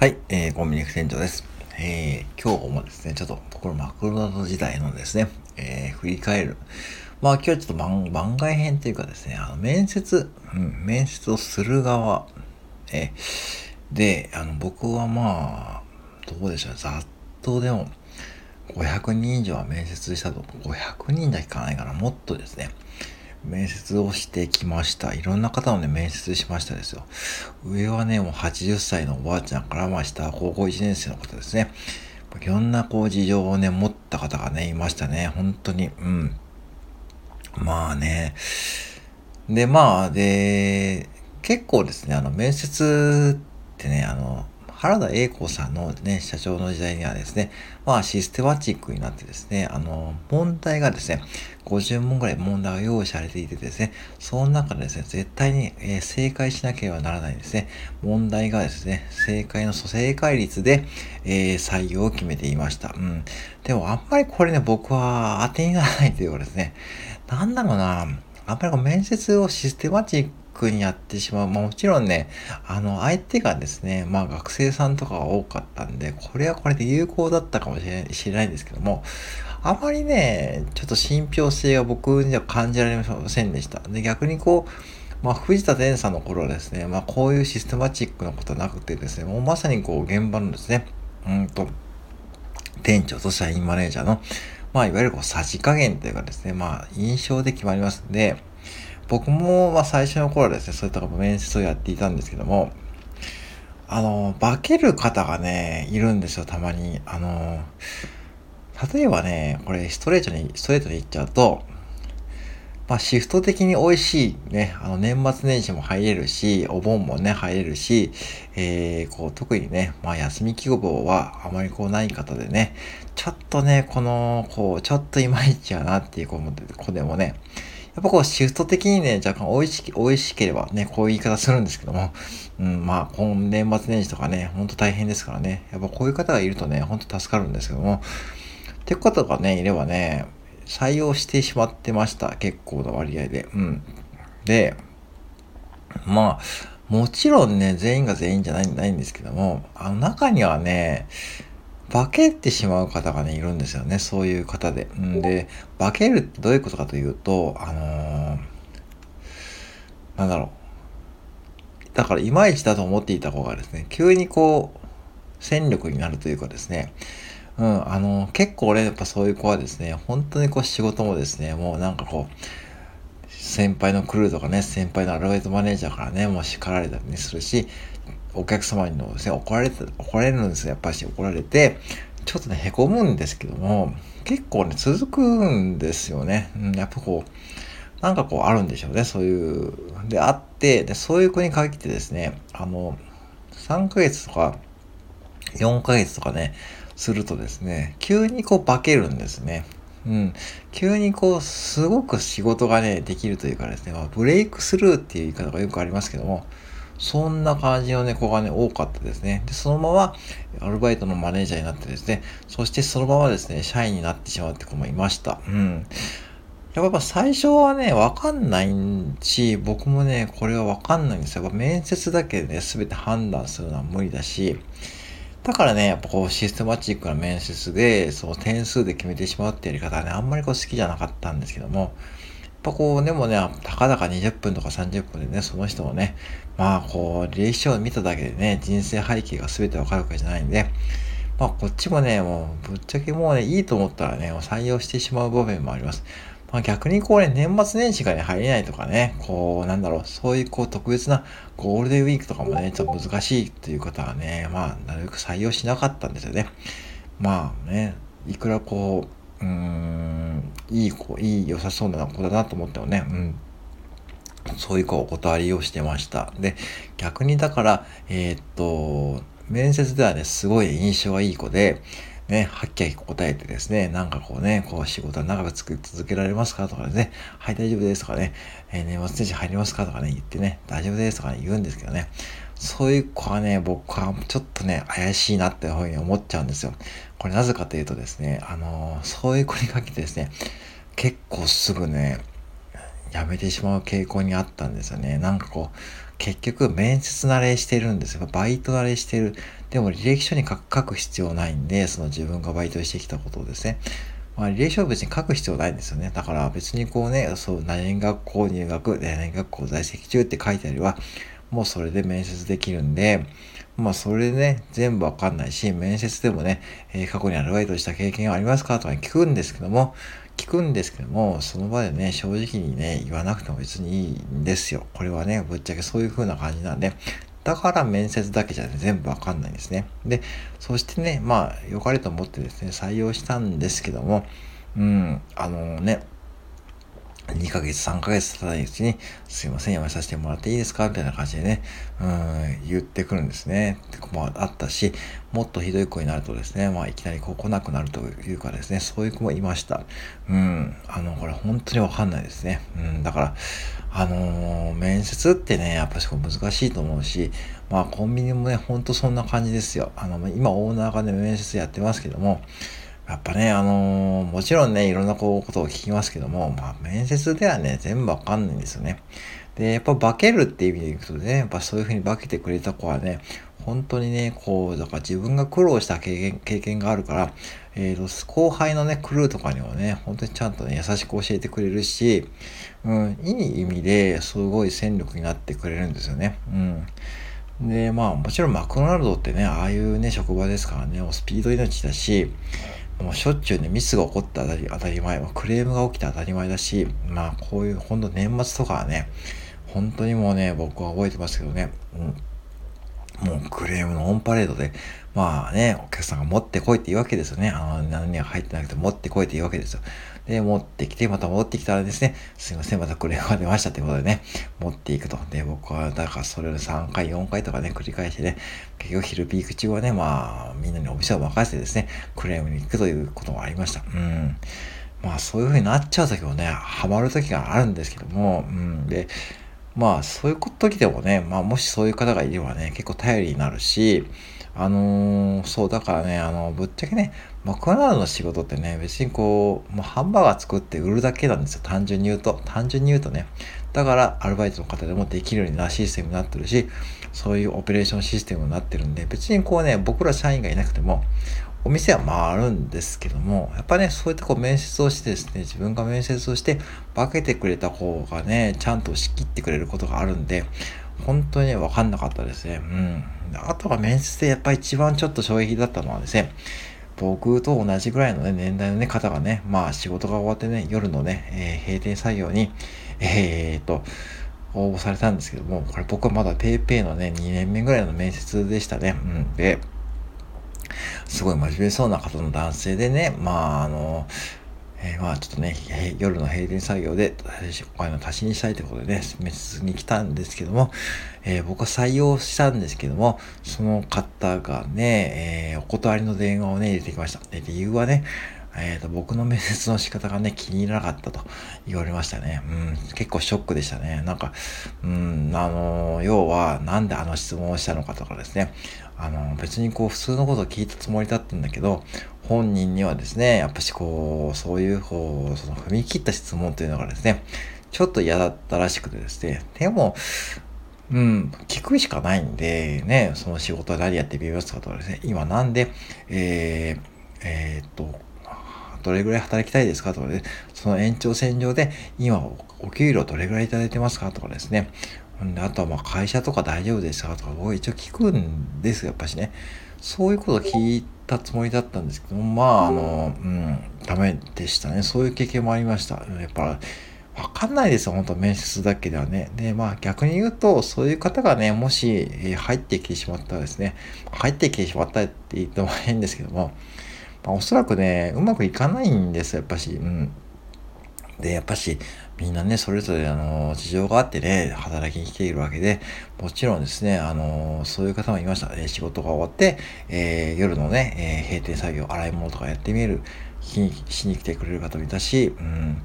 はい、えー、コンビニ店長です。えー、今日もですね、ちょっと、このマクドナド時代のですね、えー、振り返る。まあ今日はちょっと番外編というかですね、あの、面接、うん、面接をする側、えー、で、あの、僕はまあ、どうでしょう、ざっとでも、500人以上は面接したと、500人じゃいかないかな、もっとですね、面接をしてきました。いろんな方のね、面接しましたですよ。上はね、もう80歳のおばあちゃんから、まあ下は高校1年生の方ですね。いろんなこう事情をね、持った方がね、いましたね。本当に。うん。まあね。で、まあ、で、結構ですね、あの、面接ってね、あの、原田栄子さんのね、社長の時代にはですね、まあシステマチックになってですね、あの、問題がですね、50問ぐらい問題が用意されていてですね、その中でですね、絶対に、えー、正解しなければならないですね、問題がですね、正解の正解率で、えー、採用を決めていました。うん。でもあんまりこれね、僕は当てにならないというかですね、なんだろうな、あんまり面接をシステマチッにやってしまう。まあもちろんね、あの、相手がですね、まあ学生さんとかが多かったんで、これはこれで有効だったかもしれない知れないんですけども、あまりね、ちょっと信憑性が僕には感じられませんでした。で、逆にこう、まあ、藤田伝さんの頃はですね、まあ、こういうシステマチックなことはなくてですね、もうまさにこう、現場のですね、うんと、店長と社員マネージャーの、まあ、いわゆるこう、さじ加減というかですね、まあ、印象で決まりますんで、僕も、まあ、最初の頃ですね、そういった面接をやっていたんですけども、あの、化ける方がね、いるんですよ、たまに。あの、例えばね、これストレートに、ストレートに言っちゃうと、まあ、シフト的に美味しいね、あの、年末年始も入れるし、お盆もね、入れるし、えー、こう、特にね、まあ、休み希望はあまりこうない方でね、ちょっとね、この、こう、ちょっといまいちやなっていう子でもね、やっぱこうシフト的にね、若干美味し美味しければね、こういう言い方するんですけども、うん、まあ、今年末年始とかね、ほんと大変ですからね、やっぱこういう方がいるとね、ほんと助かるんですけども、ってことがね、いればね、採用してしまってました。結構な割合で。うん。で、まあ、もちろんね、全員が全員じゃないないんですけども、あの中にはね、化けてしまう方がね、いるんですよね。そういう方で。んで、化けるってどういうことかというと、あのー、なんだろう。だから、いまいちだと思っていた子がですね、急にこう、戦力になるというかですね、うん、あのー、結構ね、やっぱそういう子はですね、本当にこう仕事もですね、もうなんかこう、先輩のクルーとかね、先輩のアルバイトマネージャーからね、もう叱られたりするし、お客様にですね、怒られて、怒られるんですよ。やっぱし怒られて、ちょっとね、凹むんですけども、結構ね、続くんですよね。うん、やっぱこう、なんかこうあるんでしょうね。そういう、で、あって、で、そういう子に限ってですね、あの、3ヶ月とか、4ヶ月とかね、するとですね、急にこう化けるんですね。うん。急にこう、すごく仕事がね、できるというかですね、まあ、ブレイクスルーっていう言い方がよくありますけども、そんな感じのね、子がね、多かったですね。で、そのまま、アルバイトのマネージャーになってですね、そしてそのままですね、社員になってしまうって子もいました。うん。やっぱ最初はね、わかんないし、僕もね、これはわかんないんですよ。やっぱ面接だけでね、すべて判断するのは無理だし、だからね、やっぱこうシステマチックな面接で、そう点数で決めてしまうってやり方はね、あんまりこう好きじゃなかったんですけども、ぱこう、でもね、たかだか20分とか30分でね、その人をね、まあこう、履歴書を見ただけでね、人生背景が全てわかるわけじゃないんで、まあこっちもね、もうぶっちゃけもうね、いいと思ったらね、採用してしまう場面もあります。まあ逆にこうね、年末年始がね、入れないとかね、こう、なんだろう、そういうこう特別なゴールデンウィークとかもね、ちょっと難しいという方はね、まあなるべく採用しなかったんですよね。まあね、いくらこう、うん、いい子、いい、良さそうな子だなと思ってもね、うん。そういう子お断りをしてました。で、逆にだから、えー、っと、面接ではね、すごい印象がいい子で、ね、はっきり答えてですね、なんかこうね、こう仕事は長く続けられますかとかね、はい大丈夫ですとかね、えー、年末年始入りますかとかね、言ってね、大丈夫ですとか、ね、言うんですけどね、そういう子はね、僕はちょっとね、怪しいなっていうふうに思っちゃうんですよ。これなぜかというとですね、あのー、そういう子に限ってですね、結構すぐね、やめてしまう傾向にあったんですよね。なんかこう、結局面接慣れしてるんですよ。バイト慣れしてる。でも履歴書に書く必要ないんで、その自分がバイトしてきたことをですね。まあ、履歴書は別に書く必要ないんですよね。だから別にこうね、そう、何学校入学、何学校在籍中って書いてあれば、もうそれで面接できるんで、まあそれでね、全部わかんないし、面接でもね、えー、過去にアルバイトした経験はありますかとか聞くんですけども、聞くんですけども、その場でね、正直にね、言わなくても別にいいんですよ。これはね、ぶっちゃけそういう風な感じなんで、だから面接だけじゃ、ね、全部わかんないんですね。で、そしてね、まあ、良かれと思ってですね、採用したんですけども、うん、あのね、2ヶ月、3ヶ月経たないうちに、すいません、やめさせてもらっていいですか？みたいな感じでね、うん、言ってくるんですね。って子もあったし、もっとひどい子になるとですね、まあ、いきなりこう来なくなるというかですね、そういう子もいました。うん、あの、これ本当にわかんないですね。うん、だから、あのー、面接ってね、やっぱり難しいと思うし、まあ、コンビニもね、ほんとそんな感じですよ。あの、今、オーナーがね、面接やってますけども、やっぱね、あのー、もちろんね、いろんなこうことを聞きますけども、まあ、面接ではね、全部わかんないんですよね。で、やっぱ化けるっていう意味でいくとね、やっぱそういうふうに化けてくれた子はね、本当にね、こう、だから自分が苦労した経験、経験があるから、えっ、ー、と、後輩のね、クルーとかにもね、本当にちゃんとね、優しく教えてくれるし、うん、いい意味ですごい戦力になってくれるんですよね。うん。で、まあ、もちろんマクドナルドってね、ああいうね、職場ですからね、スピード命だし、もうしょっちゅうね、ミスが起こった当たり当たり前、クレームが起きた当たり前だし、まあこういうほんと年末とかはね、本当にもうね、僕は覚えてますけどね、うん、もうクレームのオンパレードで、まあね、お客さんが持ってこいって言うわけですよね。あの、何が入ってなくて持ってこいって言うわけですよ。で、持ってきて、また戻ってきたらですね、すいません、またクレームが出ましたということでね、持っていくと。で、僕は、だからそれを3回、4回とかね、繰り返してね、結局昼ピーク中はね、まあ、みんなにお店を任せてですね、クレームに行くということもありました。うん。まあ、そういう風になっちゃう時もね、ハマる時があるんですけども、うん。で、まあ、そういう時でもね、まあ、もしそういう方がいればね、結構頼りになるし、あのー、そう、だからね、あの、ぶっちゃけね、マクドナルドの仕事ってね、別にこう、もうハンバーガー作って売るだけなんですよ。単純に言うと。単純に言うとね。だから、アルバイトの方でもできるようなシステムになってるし、そういうオペレーションシステムになってるんで、別にこうね、僕ら社員がいなくても、お店は回るんですけども、やっぱね、そういったこう面接をしてですね、自分が面接をして、化けてくれた子がね、ちゃんと仕切ってくれることがあるんで、本当にね、わかんなかったですね。うん。あとは面接でやっぱ一番ちょっと衝撃だったのはですね、僕と同じぐらいのね、年代のね、方がね、まあ仕事が終わってね、夜のね、えー、閉店作業に、えー、っと、応募されたんですけども、これ僕はまだ PayPay のね、2年目ぐらいの面接でしたね。うん。で、すごい真面目そうな方の男性でね、まあ、あの、えー、まあちょっとね、夜の閉店作業でお金の足しにしたいということでね、面接に来たんですけども、えー、僕は採用したんですけども、その方がね、えー、お断りの電話をね、入れてきました。で理由はね、えーと、僕の面接の仕方がね、気に入らなかったと言われましたね。うん、結構ショックでしたね。なんか、うん、あの、要は、なんであの質問をしたのかとかですね。あの、別にこう、普通のことを聞いたつもりだったんだけど、本人にはですね、やっぱしこう、そういう、こう、その踏み切った質問というのがですね、ちょっと嫌だったらしくてですね、でも、うん、聞くしかないんで、ね、その仕事は何やってみますかとかですね、今なんで、えー、えー、っと、どれぐらい働きたいですかとかね、その延長線上で、今お給料どれぐらいいただいてますかとかですね。であとはまあ会社とか大丈夫ですかとか僕一応聞くんです、やっぱしね。そういうことを聞いたつもりだったんですけどまあ、あの、うん、ダメでしたね。そういう経験もありました。やっぱ、わかんないですよ、本当面接だけではね。で、まあ逆に言うと、そういう方がね、もし、入ってきてしまったらですね、入ってきてしまったって言っても変ですけども、まあ、おそらくね、うまくいかないんですよ、やっぱし。うん。で、やっぱし、みんなね、それぞれ、あの、事情があってね、働きに来ているわけで、もちろんですね、あの、そういう方もいました。え仕事が終わって、えー、夜のね、えー、閉店作業、洗い物とかやってみる、しにしに来てくれる方もいたし、うん。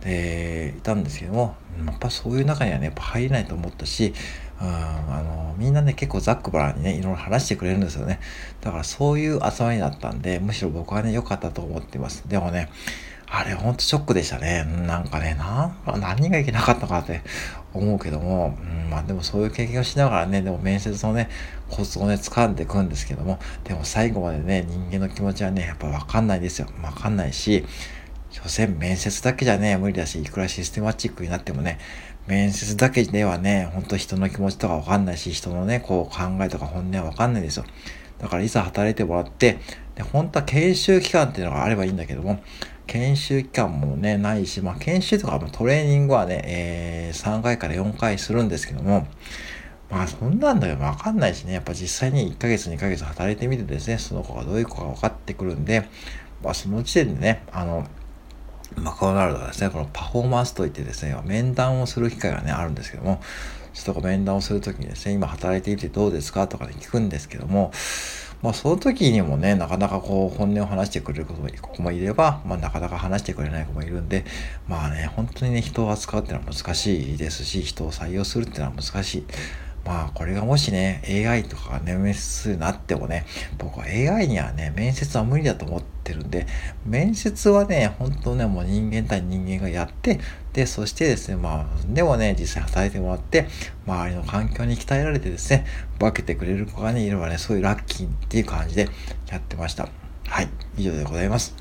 で、いたんですけども、やっぱそういう中にはね、やっぱ入れないと思ったし、うん、あの、みんなね、結構ざっくばらんにね、いろいろ話してくれるんですよね。だからそういう集まりだったんで、むしろ僕はね、良かったと思ってます。でもね、あれほんとショックでしたね。なんかね、なん何がいけなかったかって思うけども、うん、まあでもそういう経験をしながらね、でも面接のね、コツをね、掴んでいくんですけども、でも最後までね、人間の気持ちはね、やっぱわかんないですよ。わかんないし、所詮面接だけじゃね、無理だし、いくらシステマチックになってもね、面接だけではね、ほんと人の気持ちとかわかんないし、人のね、こう考えとか本音はわかんないですよ。だからいざ働いてもらって、で本当は研修期間っていうのがあればいいんだけども、研修期間もね、ないし、まあ研修とかトレーニングはね、えー、3回から4回するんですけども、まあそんなんだよ、わかんないしね、やっぱ実際に1ヶ月2ヶ月働いてみてですね、その子がどういう子か分かってくるんで、まあその時点でね、あの、マクドナルドはですね、このパフォーマンスといってですね、面談をする機会がね、あるんですけども、ちょっと面談をするときにですね、今働いていてどうですかとかね、聞くんですけども、まあ、その時にもね、なかなかこう、本音を話してくれる子もいれば、まあ、なかなか話してくれない子もいるんで、まあね、本当にね、人を扱うっていうのは難しいですし、人を採用するっていうのは難しい。まあこれがもしね、AI とかがね、面接になってもね、僕は AI にはね、面接は無理だと思ってるんで、面接はね、本当ね、もう人間対人間がやって、で、そしてですね、まあ、でもね、実際働いてもらって、周りの環境に鍛えられてですね、分けてくれる子がね、いればね、そういうラッキーっていう感じでやってました。はい、以上でございます。